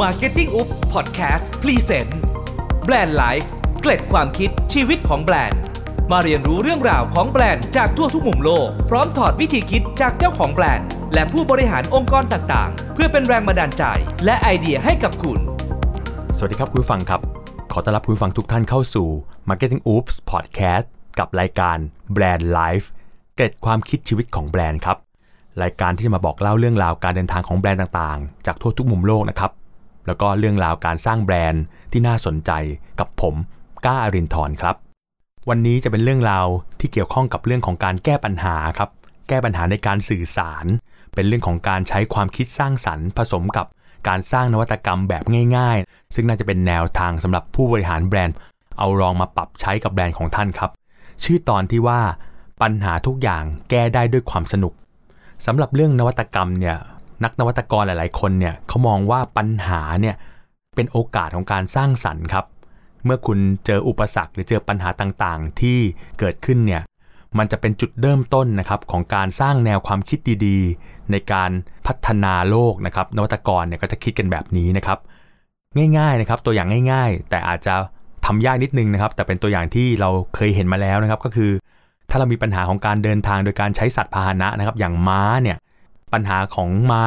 Marketing Oops Podcast Present Brand Life เกร็ดความคิดชีวิตของแบรนด์ มาเรียนรู้เรื่องราวของแบรนด์จากทั่วทุกมุมโลก พร้อมถอดวิธีคิดจากเจ้าของแบรนด์ และผู้บริหารองค์กรต่างๆ เพื่อเป็นแรงบันดาลใจ และไอเดียให้กับคุณ สวัสดีครับคุณผู้ฟังครับ ขอต้อนรับคุณผู้ฟังทุกท่านเข้าสู่ Marketing Oops Podcast กับรายการ Brand Life เกร็ดความคิดชีวิตของแบรนด์ครับรายการที่จะมาบอกเล่าเรื่องราวการเดินทางของแบรนด์ต่างๆ จากทั่วทุกมุมโลกนะครับ แล้วก็เรื่องราวการสร้างแบรนด์ที่น่าสนใจกับผมก้าอารินทร์ครับ วันนี้จะเป็นเรื่องราวที่เกี่ยวข้องกับเรื่องของการแก้ปัญหาครับ แก้ปัญหาในการสื่อสาร เป็นเรื่องของการใช้ความคิดสร้างสรรค์ ผสมกับการสร้างนวัตกรรมแบบง่าย ๆ ซึ่งน่าจะเป็นแนวทางสำหรับผู้บริหารแบรนด์ เอาลองมาปรับใช้กับแบรนด์ของท่านครับ ชื่อตอนที่ว่าปัญหาทุกอย่างแก้ได้ด้วยความสนุกสำหรับเรื่องนวัตกรรมเนี่ย นักนวัตกรหลาย ๆ คนเนี่ยเขามองว่าปัญหาเนี่ยเป็นโอกาสของการสร้างสรรค์ครับ เมื่อคุณเจออุปสรรคหรือเจอปัญหาต่าง ๆ ที่เกิดขึ้นเนี่ยมันจะเป็นจุดเริ่มต้นนะครับของการสร้างแนวความคิดดีๆ ในการพัฒนาโลกนะครับนวัตกรเนี่ยก็จะคิดกันแบบนี้นะครับ ง่ายๆนะครับตัวอย่างง่าย ๆ แต่อาจจะทำยากนิดนึงนะครับ แต่เป็นตัวอย่างที่เราเคยเห็นมาแล้วนะครับ ก็คือ ถ้าเรามีปัญหาของการเดินทางโดยการใช้สัตว์พาหนะนะครับ อย่างม้าเนี่ย ปัญหาของม้า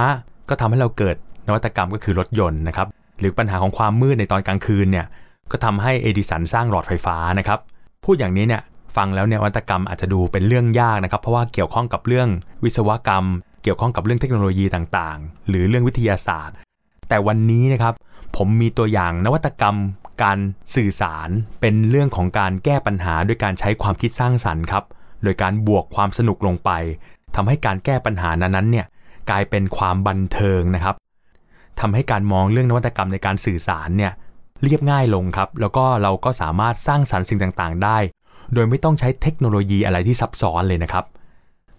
ก็ทำให้เราเกิดนวัตกรรมก็คือรถยนต์นะครับ หรือปัญหาของความมืดในตอนกลางคืนเนี่ยก็ทำให้เอดิสันสร้างหลอดไฟฟ้านะครับ พูดอย่างนี้เนี่ยฟังแล้วเนี่ยนวัตกรรมอาจจะดูเป็นเรื่องยากนะครับ เพราะว่าเกี่ยวข้องกับเรื่องวิศวกรรม เกี่ยวข้องกับเรื่องเทคโนโลยีต่างๆ หรือเรื่องวิทยาศาสตร์ แต่วันนี้นะครับผมมีตัวอย่างนวัตกรรม การสื่อสารเป็นเรื่องของการแก้ปัญหาด้วยการใช้ความคิดสร้างสรรค์ครับ โดยการบวกความสนุกลงไปทำให้การแก้ปัญหานั้นๆเนี่ย กลายเป็นความบันเทิงนะครับทำให้การมองเรื่องนวัตกรรมในการสื่อสารเนี่ยเรียบง่ายลงครับ แล้วก็เราก็สามารถสร้างสรรค์สิ่งต่างๆ ได้ โดยไม่ต้องใช้เทคโนโลยีอะไรที่ซับซ้อนเลยนะครับ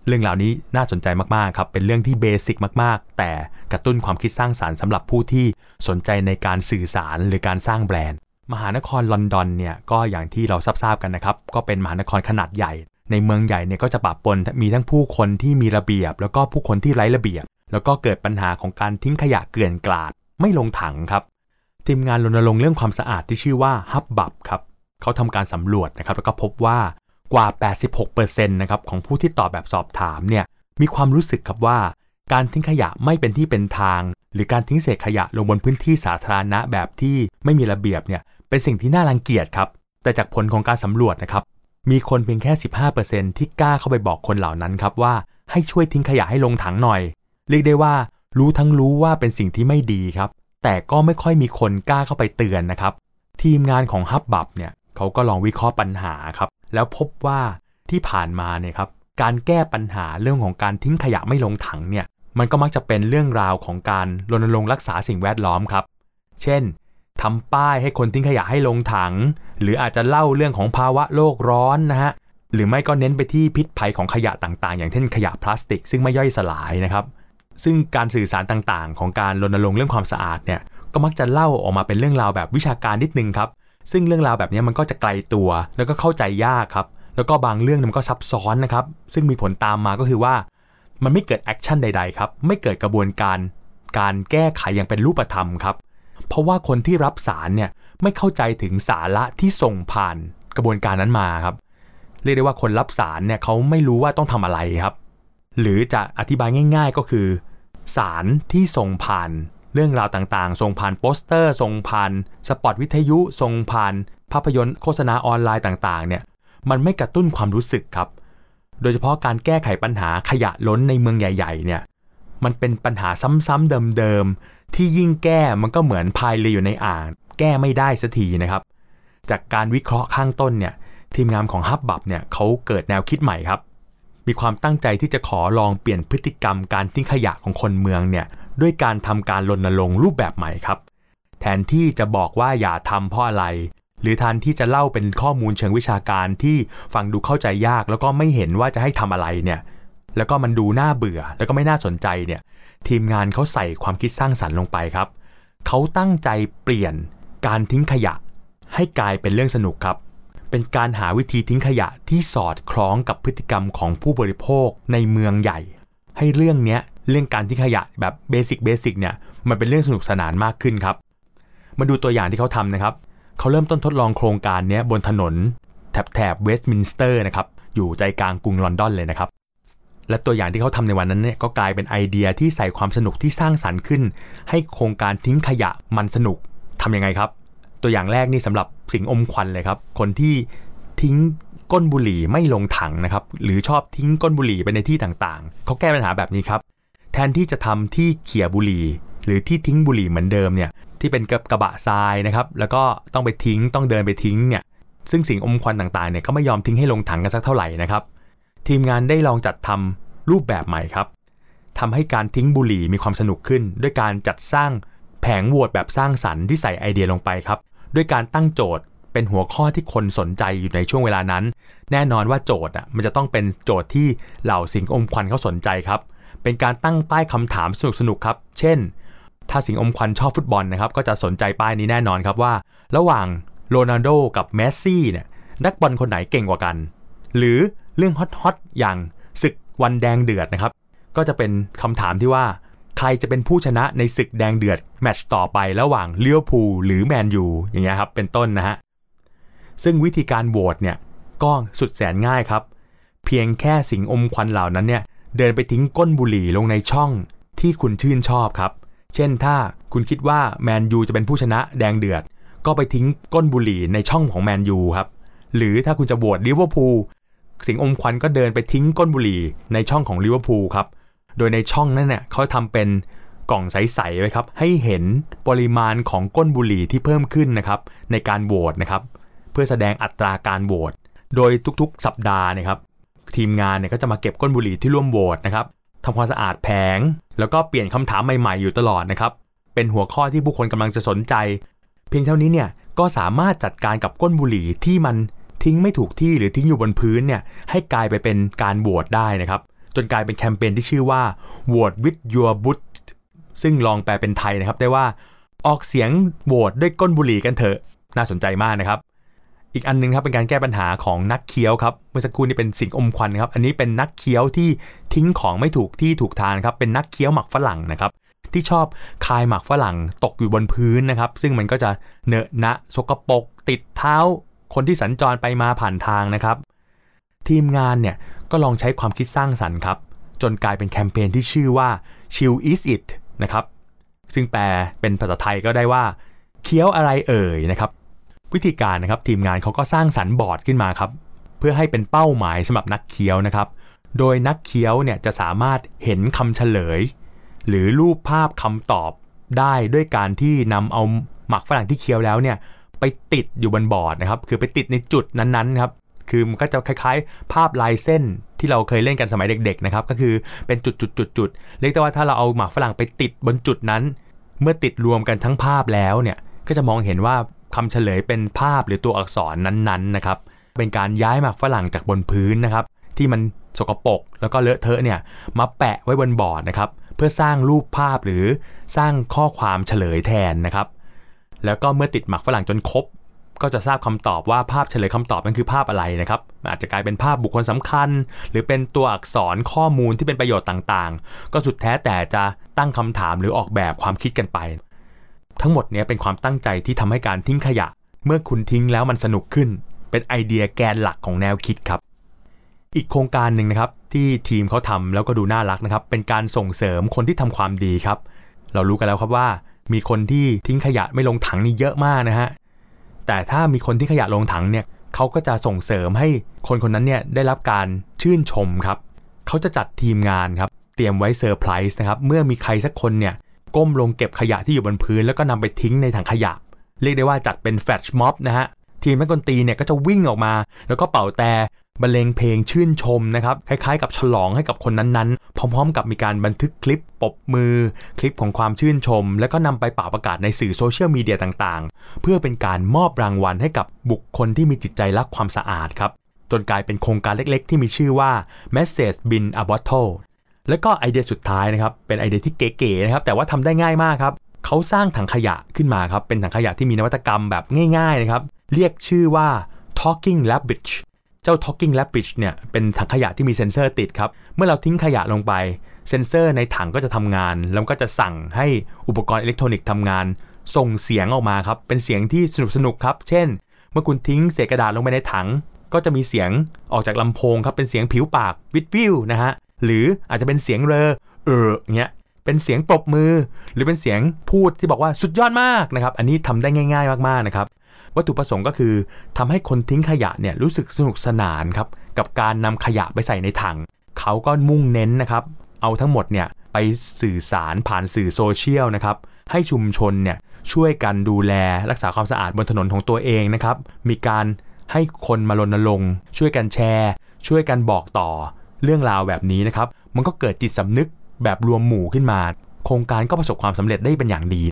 เรื่องรานี้น่าสนใจมากๆครับเป็นเรื่องที่เบสิกมากๆ แต่กระตุ้นความคิดสร้างสารรค์สำหรับผู้ที่สนใจในการสื่อสารหรือการสร้างแบรนด์ มหานครลอนดอนเนี่ยก็อย่างที่เราทราบกันนะครับ ก็เป็นมหานครขนาดใหญ่ ในเมืองใหญ่เนี่ยก็จะปะปนมีทั้งผู้คนที่มีระเบียบ แล้วก็ผู้คนที่ไร้ระเบียบ แล้วก็เกิดปัญหาของการทิ้งขยะเกลื่อนกลาด ไม่ลงถังครับ ทีมงานรณรงค์เรื่องความสะอาดที่ชื่อว่าฮับบับครับเขาทำการสำรวจนะครับแล้วก็พบว่ากว่า 86%นะครับของผู้ที่ตอบแบบสอบถามเนี่ยมีความรู้สึกครับว่าการทิ้งขยะไม่เป็นที่เป็นทาง หรือการทิ้งเศษขยะลงบนพื้นที่สาธารณะแบบที่ไม่มีระเบียบเนี่ยเป็นสิ่งที่น่ารังเกียจครับแต่จากผลของการสำรวจนะครับ มีคนเพียงแค่ 15%ที่กล้าเข้าไปบอกคนเหล่านั้นครับว่าให้ช่วยทิ้งขยะให้ลงถังหน่อย เรียกได้ว่า รู้ทั้งรู้ว่าเป็นสิ่งที่ไม่ดีครับ แต่ก็ไม่ค่อยมีคนกล้าเข้าไปเตือนนะครับ ทีมงานของฮับบับเนี่ยเขาก็ลองวิเคราะห์ปัญหาครับ แล้วพบว่าที่ผ่านมาเนี่ยครับการแก้ปัญหาเรื่องของการทิ้งขยะไม่ลงถังเนี่ยมันก็มักจะเป็นเรื่องราวของการรณรงค์รักษาสิ่งแวดล้อมครับ เช่น ทำป้ายให้คนทิ้งขยะให้ลงถัง หรืออาจจะเล่าเรื่องของภาวะโลกร้อนนะฮะหรือไม่ก็เน้นไปที่พิษภัยของขยะต่างๆ อย่างเช่นขยะพลาสติก ซึ่งไม่ย่อยสลายนะครับ ซึ่งการสื่อสารต่างๆ ของการรณรงค์เรื่องความสะอาดเนี่ยก็มักจะเล่าออกมาเป็นเรื่องราวแบบวิชาการนิดนึงครับ ซึ่งเรื่องราวแบบนี้มันก็จะไกลตัว แล้วก็เข้าใจยากครับ แล้วก็บางเรื่องมันก็ซับซ้อนนะครับ ซึ่งมีผลตามมาก็คือว่า มันไม่เกิด action ใดๆครับ ไม่เกิดกระบวนการ การแก้ไขอย่างเป็นรูปธรรมครับ เพราะว่าคนที่รับสารเนี่ยไม่เข้าใจถึงสาระที่ส่งผ่านกระบวนการนั้นมาครับ เรียกได้ว่าคนรับสารเนี่ยเขาไม่รู้ว่าต้องทำอะไรครับ หรือจะอธิบายง่าย ๆก็คือ สารที่ส่งผ่านเรื่องราวต่างๆ ส่งผ่านโปสเตอร์ ส่งผ่านสปอตวิทยุ ส่งผ่านภาพยนตร์โฆษณาออนไลน์ต่างๆ เนี่ย มันไม่กระตุ้นความรู้สึกครับ โดยเฉพาะการแก้ไขปัญหาขยะล้นในเมืองใหญ่ ๆ เนี่ย มันเป็นปัญหาซ้ำๆเดิมๆที่ยิ่งแก้มันก็เหมือนพายเรืออยู่ในอ่าง แก้ไม่ได้สักทีนะครับ จากการวิเคราะห์ข้างต้นเนี่ยทีมงานของ Hubbub เนี่ยเขาเกิดแนวคิดใหม่ครับ มีความตั้งใจที่จะขอลองเปลี่ยนพฤติกรรมการทิ้งขยะของคนเมืองเนี่ยด้วยการทำการรณรงค์รูปแบบใหม่ครับ แทนที่จะบอกว่าอย่าทำเพราะอะไร หรือทันที่จะเล่าเป็นข้อมูลเชิงวิชาการที่ฟังดูเข้าใจยาก แล้วก็ไม่เห็นว่าจะให้ทำอะไรเนี่ย แล้วก็มันดูน่าเบื่อ แล้วก็ไม่น่าสนใจเนี่ยทีมงานเขาใส่ความคิดสร้างสรรค์ลงไปครับเขาตั้งใจเปลี่ยนการทิ้งขยะ ให้กลายเป็นเรื่องสนุกครับ เป็นการหาวิธีทิ้งขยะที่สอดคล้องกับพฤติกรรมของผู้บริโภคในเมืองใหญ่ ให้เรื่องเนี้ยเรื่องการทิ้งขยะแบบ basic basic เนี่ยมันเป็นเรื่องสนุกสนานมากขึ้นครับ มาดูตัวอย่างที่เขาทำนะครับเขาเริ่มต้นทดลองโครงการนี้บนถนนแถบแถบเวสต์มินสเตอร์นะครับอยู่ใจกลางกรุงลอนดอนเลยนะครับ และตัวอย่างที่เขาทำในวันนั้นเนี่ยก็กลายเป็นไอเดียที่ใส่ความสนุกที่สร้างสรรค์ขึ้น ให้โครงการทิ้งขยะมันสนุกทำยังไงครับ ตัวอย่างแรกนี่สำหรับสิงห์อมควันเลยครับ คนที่ทิ้งก้นบุหรี่ไม่ลงถังนะครับ หรือชอบทิ้งก้นบุหรี่ไปในที่ต่างๆ เขาแก้ปัญหาแบบนี้ครับ แทนที่จะทำที่เขี่ยบุหรี่ หรือที่ทิ้งบุหรี่เหมือนเดิมเนี่ยที่เป็นกระบะทรายนะครับแล้วก็ต้องไปทิ้งต้องเดินไปทิ้งเนี่ยซึ่งสิงห์อมควันต่างๆเนี่ยก็ไม่ยอมทิ้งให้ลงถังกันสักเท่าไหร่นะครับ ทีมงานได้ลองจัดทำรูปแบบใหม่ครับทำให้การทิ้งบุหรี่มีความสนุกขึ้น ด้วยการจัดสร้างแผงโหวตแบบสร้างสรรค์ที่ใส่ไอเดียลงไปครับ ด้วยการตั้งโจทย์เป็นหัวข้อที่คนสนใจอยู่ในช่วงเวลานั้น แน่นอนว่าโจทย์อะมันจะต้องเป็นโจทย์ที่เหล่าสิงอมควันเขาสนใจครับ เป็นการตั้งป้ายคำถามสนุกๆครับ เช่น ถ้าสิงอมควันชอบฟุตบอลนะครับ ก็จะสนใจป้ายนี้แน่นอนครับว่า ระหว่างโรนัลโดกับเมสซี่เนี่ยนักบอลคนไหนเก่งกว่ากัน หรือ เรื่องฮอตๆอย่างศึกวันแดงเดือดนะครับ ก็จะเป็นคำถามที่ว่า ใครจะเป็นผู้ชนะในศึกแดงเดือดแมตช์ต่อไประหว่างเลี้ยวพูหรือแมนยูอย่างเงี้ยครับเป็นต้นนะฮะซึ่งวิธีการโหวตเนี่ยก็สุดแสนง่ายครับ เพียงแค่สิงอมควันเหล่านั้นเนี่ยเดินไปทิ้งก้นบุหรี่ลงในช่องที่คุณชื่นชอบครับ เช่นถ้าคุณคิดว่าแมนยูจะเป็นผู้ชนะแดงเดือด ก็ไปทิ้งก้นบุหรี่ในช่องของแมนยูครับ หรือถ้าคุณจะโหวตลิเวอร์พูล สิงห์อมควันก็เดินไปทิ้งก้นบุหรี่ในช่องของลิเวอร์พูลครับ โดยในช่องนั้นเนี่ยเขาทำเป็นกล่องใสๆไว้ครับให้เห็นปริมาณของก้นบุหรี่ที่เพิ่มขึ้นนะครับในการโหวตนะครับเพื่อแสดงอัตราการโหวตโดยทุกๆ สัปดาห์นะครับทีมงานเนี่ยก็จะมาเก็บก้นบุหรี่ที่ร่วมโหวตนะครับทำความสะอาดแผง แล้วก็เปลี่ยนคำถามใหม่ๆอยู่ตลอดนะครับเป็นหัวข้อที่ผู้คนกำลังจะสนใจ เพียงเท่านี้เนี่ยก็สามารถจัดการกับก้นบุหรี่ที่มัน ทิ้งไม่ถูกที่หรือทิ้งอยู่บนพื้นเนี่ยให้กลายไปเป็นการโหวตได้นะครับ จนกลายเป็นแคมเปญที่ชื่อว่า Vote with your butt ซึ่งลองแปลเป็นไทยนะครับได้ว่าออกเสียงโหวตด้วยก้นบุหรี่กันเถอะน่าสนใจมากนะครับ อีกอันนึงครับเป็นการแก้ปัญหาของนักเคี้ยวครับเมื่อสักครู่นี้เป็นสิ่งอมควันครับอันนี้เป็นนักเคี้ยวที่ทิ้งของไม่ถูกที่ถูกทานครับเป็นนักเคี้ยวหมักฝรั่งนะครับที่ชอบคายหมักฝรั่งตกอยู่บนพื้นนะครับ ซึ่งมันก็จะเนอะนะสกปรกติดเท้า คนที่สัญจรไปมาผ่านทางนะครับ ทีมงานเนี่ยก็ลองใช้ความคิดสร้างสรรค์ครับ จนกลายเป็นแคมเปญที่ชื่อว่า chill is it นะครับ ซึ่งแปลเป็นภาษาไทยก็ได้ว่า เคี้ยวอะไรเอ่ยนะครับ วิธีการนะครับทีมงานเขาก็สร้างสรรค์บอร์ดขึ้นมาครับ เพื่อให้เป็นเป้าหมายสำหรับนักเคี้ยวนะครับ โดยนักเคี้ยวเนี่ยจะสามารถเห็นคำเฉลย หรือรูปภาพคำตอบได้ด้วยการที่นำเอาหมักฝรั่งที่เคี้ยวแล้วเนี่ย ไปติดอยู่บนบอร์ดนะครับ คือไปติดในจุดนั้นๆครับ คือมันก็จะคล้ายๆ ภาพลายเส้นที่เราเคยเล่นกันสมัยเด็กๆนะครับ ก็คือเป็นจุดๆๆเรียกได้ว่าถ้าเราเอาหมากฝรั่งไปติดบนจุดนั้น เมื่อติดรวมกันทั้งภาพแล้วเนี่ย ก็จะมองเห็นว่าคำเฉลยเป็นภาพหรือตัวอักษรนั้นๆนะครับ เป็นการย้ายหมากฝรั่งจากบนพื้นนะครับ ที่มันสกปรกแล้วก็เลอะเทอะเนี่ยมาแปะไว้บนบอร์ดนะครับ เพื่อสร้างรูปภาพหรือสร้างข้อความเฉลยแทนนะครับ แล้วก็เมื่อติดหมักฝรั่งจนครบ ก็จะทราบคำตอบว่าภาพเฉลยคำตอบนั้นคือภาพอะไรนะครับ อาจจะกลายเป็นภาพบุคคลสำคัญ หรือเป็นตัวอักษรข้อมูลที่เป็นประโยชน์ต่างๆ ก็สุดแท้แต่จะตั้งคำถามหรือออกแบบความคิดกันไป ทั้งหมดนี้เป็นความตั้งใจที่ทำให้การทิ้งขยะ เมื่อคุณทิ้งแล้วมันสนุกขึ้น เป็นไอเดียแกนหลักของแนวคิดครับอีกโครงการหนึ่งนะครับที่ทีมเขาทำแล้วก็ดูน่ารักนะครับ เป็นการส่งเสริมคนที่ทำความดีครับ เรารู้กันแล้วครับว่า มีคนที่ทิ้งขยะไม่ลงถังนี่เยอะมากนะฮะ แต่ถ้ามีคนที่ขยะลงถังเนี่ยเขาก็จะส่งเสริมให้คนคนนั้นเนี่ยได้รับการชื่นชมครับ เขาจะจัดทีมงานครับ เตรียมไว้เซอร์ไพรส์นะครับ เมื่อมีใครสักคนเนี่ยก้มลงเก็บขยะที่อยู่บนพื้น แล้วก็นำไปทิ้งในถังขยะ เรียกได้ว่าจัดเป็นแฟลชม็อบนะฮะ ทีมนักดนตรีเนี่ยก็จะวิ่งออกมา แล้วก็เป่าแตร บรรเลงเพลงชื่นชมนะครับคล้ายๆ กับฉลองให้กับคนนั้นๆ พร้อม ๆ กับมีการบันทึกคลิปปบมือ คลิปของความชื่นชม แล้วก็นำไปป่าวประกาศในสื่อโซเชียลมีเดียต่างๆ เพื่อเป็นการมอบรางวัลให้กับบุคคลที่มีจิตใจรักความสะอาดครับจนกลายเป็นโครงการเล็กๆ ที่มีชื่อว่า Message Bin a Bottle แล้วก็ไอเดียสุดท้ายนะครับ เป็นไอเดียที่เก๋ๆนะครับ แต่ว่าทำได้ง่ายมากครับ เขาสร้างถังขยะขึ้นมาครับ เป็นถังขยะที่มีนวัตกรรมแบบง่ายๆนะครับ เรียกชื่อว่า Talking Rubbish เจ้า Talking Rubbish เนี่ยเป็นถังขยะที่มีเซ็นเซอร์ติดครับ เมื่อเราทิ้งขยะลงไป เซ็นเซอร์ในถังก็จะทำงาน แล้วก็จะสั่งให้อุปกรณ์อิเล็กทรอนิกส์ทำงาน ส่งเสียงออกมาครับเป็นเสียงที่สนุกสนุกครับ เช่น เมื่อคุณทิ้งเศษกระดาษลงไปในถัง ก็จะมีเสียงออกจากลำโพงครับเป็นเสียงผิวปากวิดวิวนะฮะหรืออาจจะเป็นเสียงเรอเออเงี้ยเป็นเสียงปรบมือ หรือเป็นเสียงพูดที่บอกว่าสุดยอดมากนะครับอันนี้ทำได้ง่าย ๆ มากๆนะครับ วัตถุประสงค์ก็คือทำให้คนทิ้งขยะเนี่ยรู้สึกสนุกสนานครับกับการนำขยะไปใส่ในถัง เขาก็มุ่งเน้นนะครับ เอาทั้งหมดเนี่ยไปสื่อสารผ่านสื่อโซเชียลนะครับให้ชุมชนเนี่ยช่วยกันดูแลรักษาความสะอาดบนถนนของตัวเองนะครับมีการให้คนมารณรงค์ช่วยกันแชร์ ช่วยกันบอกต่อเรื่องราวแบบนี้นะครับ มันก็เกิดจิตสำนึกแบบรวมหมู่ขึ้นมา โครงการก็ประสบความสำเร็จได้เป็นอย่างดี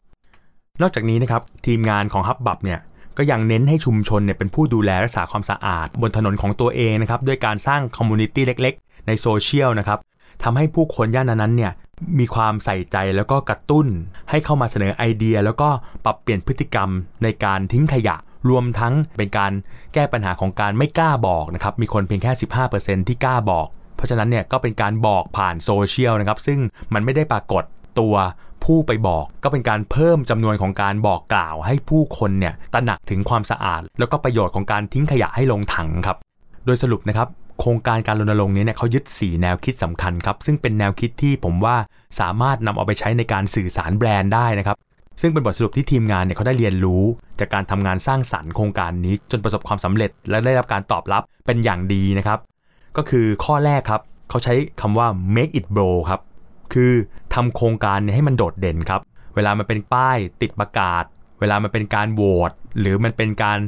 นอกจากนี้นะครับทีมงานของฮับบับเนี่ย ก็ยังเน้นให้ชุมชนเนี่ยเป็นผู้ดูแลรักษาความสะอาด บนถนนของตัวเองนะครับด้วยการสร้าง community เล็กๆ ในโซเชียลนะครับทำให้ผู้คนย่านนั้นเนี่ยมีความใส่ใจแล้วก็กระตุ้น ให้เข้ามาเสนอไอเดีย แล้วก็ปรับเปลี่ยนพฤติกรรมในการทิ้งขยะ รวมทั้งเป็นการแก้ปัญหาของการไม่กล้าบอกนะครับมีคนเพียงแค่ 15%ที่กล้าบอก เพราะฉะนั้นเนี่ยก็เป็นการบอกผ่านโซเชียลนะครับซึ่งมันไม่ได้ปรากฏตัว ผู้ไปบอก ก็เป็นการเพิ่มจำนวนของการบอกกล่าว ให้ผู้คนเนี่ยตระหนักถึงความสะอาด แล้วก็ประโยชน์ของการทิ้งขยะให้ลงถังครับ โดยสรุปนะครับโครงการการรณรงค์นี้เนี่ยเขายึด 4 แนวคิดสำคัญครับ ซึ่งเป็นแนวคิดที่ผมว่าสามารถนำเอาไปใช้ในการสื่อสารแบรนด์ได้นะครับ ซึ่งเป็นบทสรุปที่ทีมงานเนี่ยเขาได้เรียนรู้ จากการทำงานสร้างสรรค์โครงการนี้จนประสบความสำเร็จ และได้รับการตอบรับเป็นอย่างดีนะครับ ก็คือข้อแรกครับเขาใช้คำว่า make it bro ครับ คือทำโครงการนี่ยให้มันโดดเด่นครับ เวลามันเป็นป้ายติดประกาศ เวลามันเป็นการโหวตหรือมันเป็นการ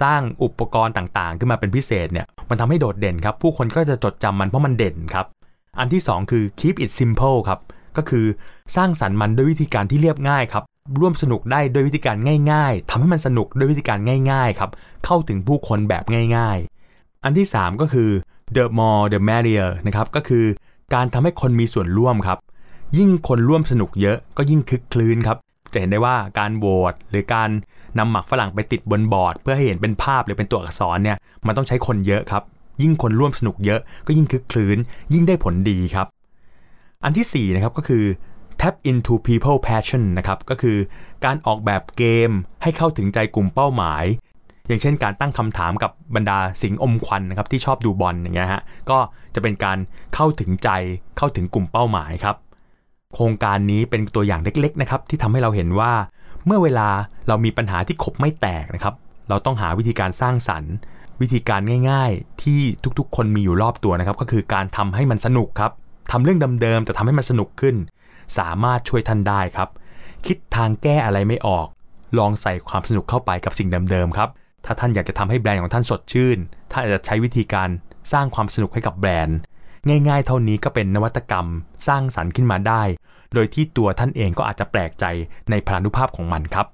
สร้างอุปกรณ์ต่างๆ ขึ้นมาเป็นพิเศษเนี่ยมันทำให้โดดเด่นครับ ผู้คนก็จะจดจำมันเพราะมันเด่นครับ อันที่ 2 คือ keep it simple ครับก็คือสร้างสรรค์มันด้วยวิธีการที่เรียบง่ายครับร่วมสนุกได้ด้วยวิธีการง่าย ๆทำให้มันสนุกด้วยวิธีการง่าย ๆ ครับ เข้าถึงผู้คนแบบง่าย ๆ อันที่ 3 ก็คือ the more the merrier นะครับ ก็คือการทำให้คนมีส่วนร่วมครับ ยิ่งคนร่วมสนุกเยอะก็ยิ่งคึกคลื้นครับ จะเห็นได้ว่าการโหวตหรือการนำหมักฝรั่งไปติดบนบอร์ด เพื่อให้เห็นเป็นภาพหรือเป็นตัวอักษรเนี่ยมันต้องใช้คนเยอะครับ ยิ่งคนร่วมสนุกเยอะก็ยิ่งคึกคลื้น ยิ่งได้ผลดีครับ อันที่4นะครับก็คือ tap into people passion นะครับก็คือการออกแบบเกมให้เข้าถึงใจกลุ่มเป้าหมาย อย่างเช่นการตั้งคำถามกับบรรดาสิงอมควันนะครับที่ชอบดูบอลอย่างเงี้ยฮะก็จะเป็นการเข้าถึงใจเข้าถึงกลุ่มเป้าหมายครับ โครงการนี้เป็นตัวอย่างเล็กๆนะครับที่ทำให้เราเห็นว่าเมื่อเวลาเรามีปัญหาที่ขบไม่แตกนะครับ เราต้องหาวิธีการสร้างสรรค์ วิธีการง่าย ๆ ที่ทุกๆ คนมีอยู่รอบตัวนะครับ ก็คือการทำให้มันสนุกครับทำเรื่องเดิมๆแต่ทำให้มันสนุกขึ้น สามารถช่วยท่านได้ครับ คิดทางแก้อะไรไม่ออก ลองใส่ความสนุกเข้าไปกับสิ่งเดิมๆครับ ถ้าท่านอยากจะทำให้แบรนด์ของท่านสดชื่นท่านอาจจะใช้วิธีการสร้างความสนุกให้กับแบรนด์ ง่าย ๆ เท่านี้ก็เป็นนวัตกรรม สร้างสรรค์ขึ้นมาได้ โดยที่ตัวท่านเองก็อาจจะแปลกใจในพลานุภาพของมันครับ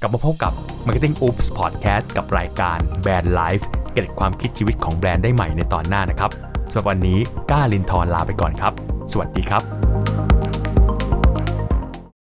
กลับมาพบกับ Marketing Oops Podcast กับรายการแบรนด์ไลฟ์เกร็ดความคิดชีวิตของแบรนด์ได้ใหม่ในตอนหน้านะครับสำหรับวันนี้ก้าลินทร์ลาไปก่อนครับ สวัสดีครับ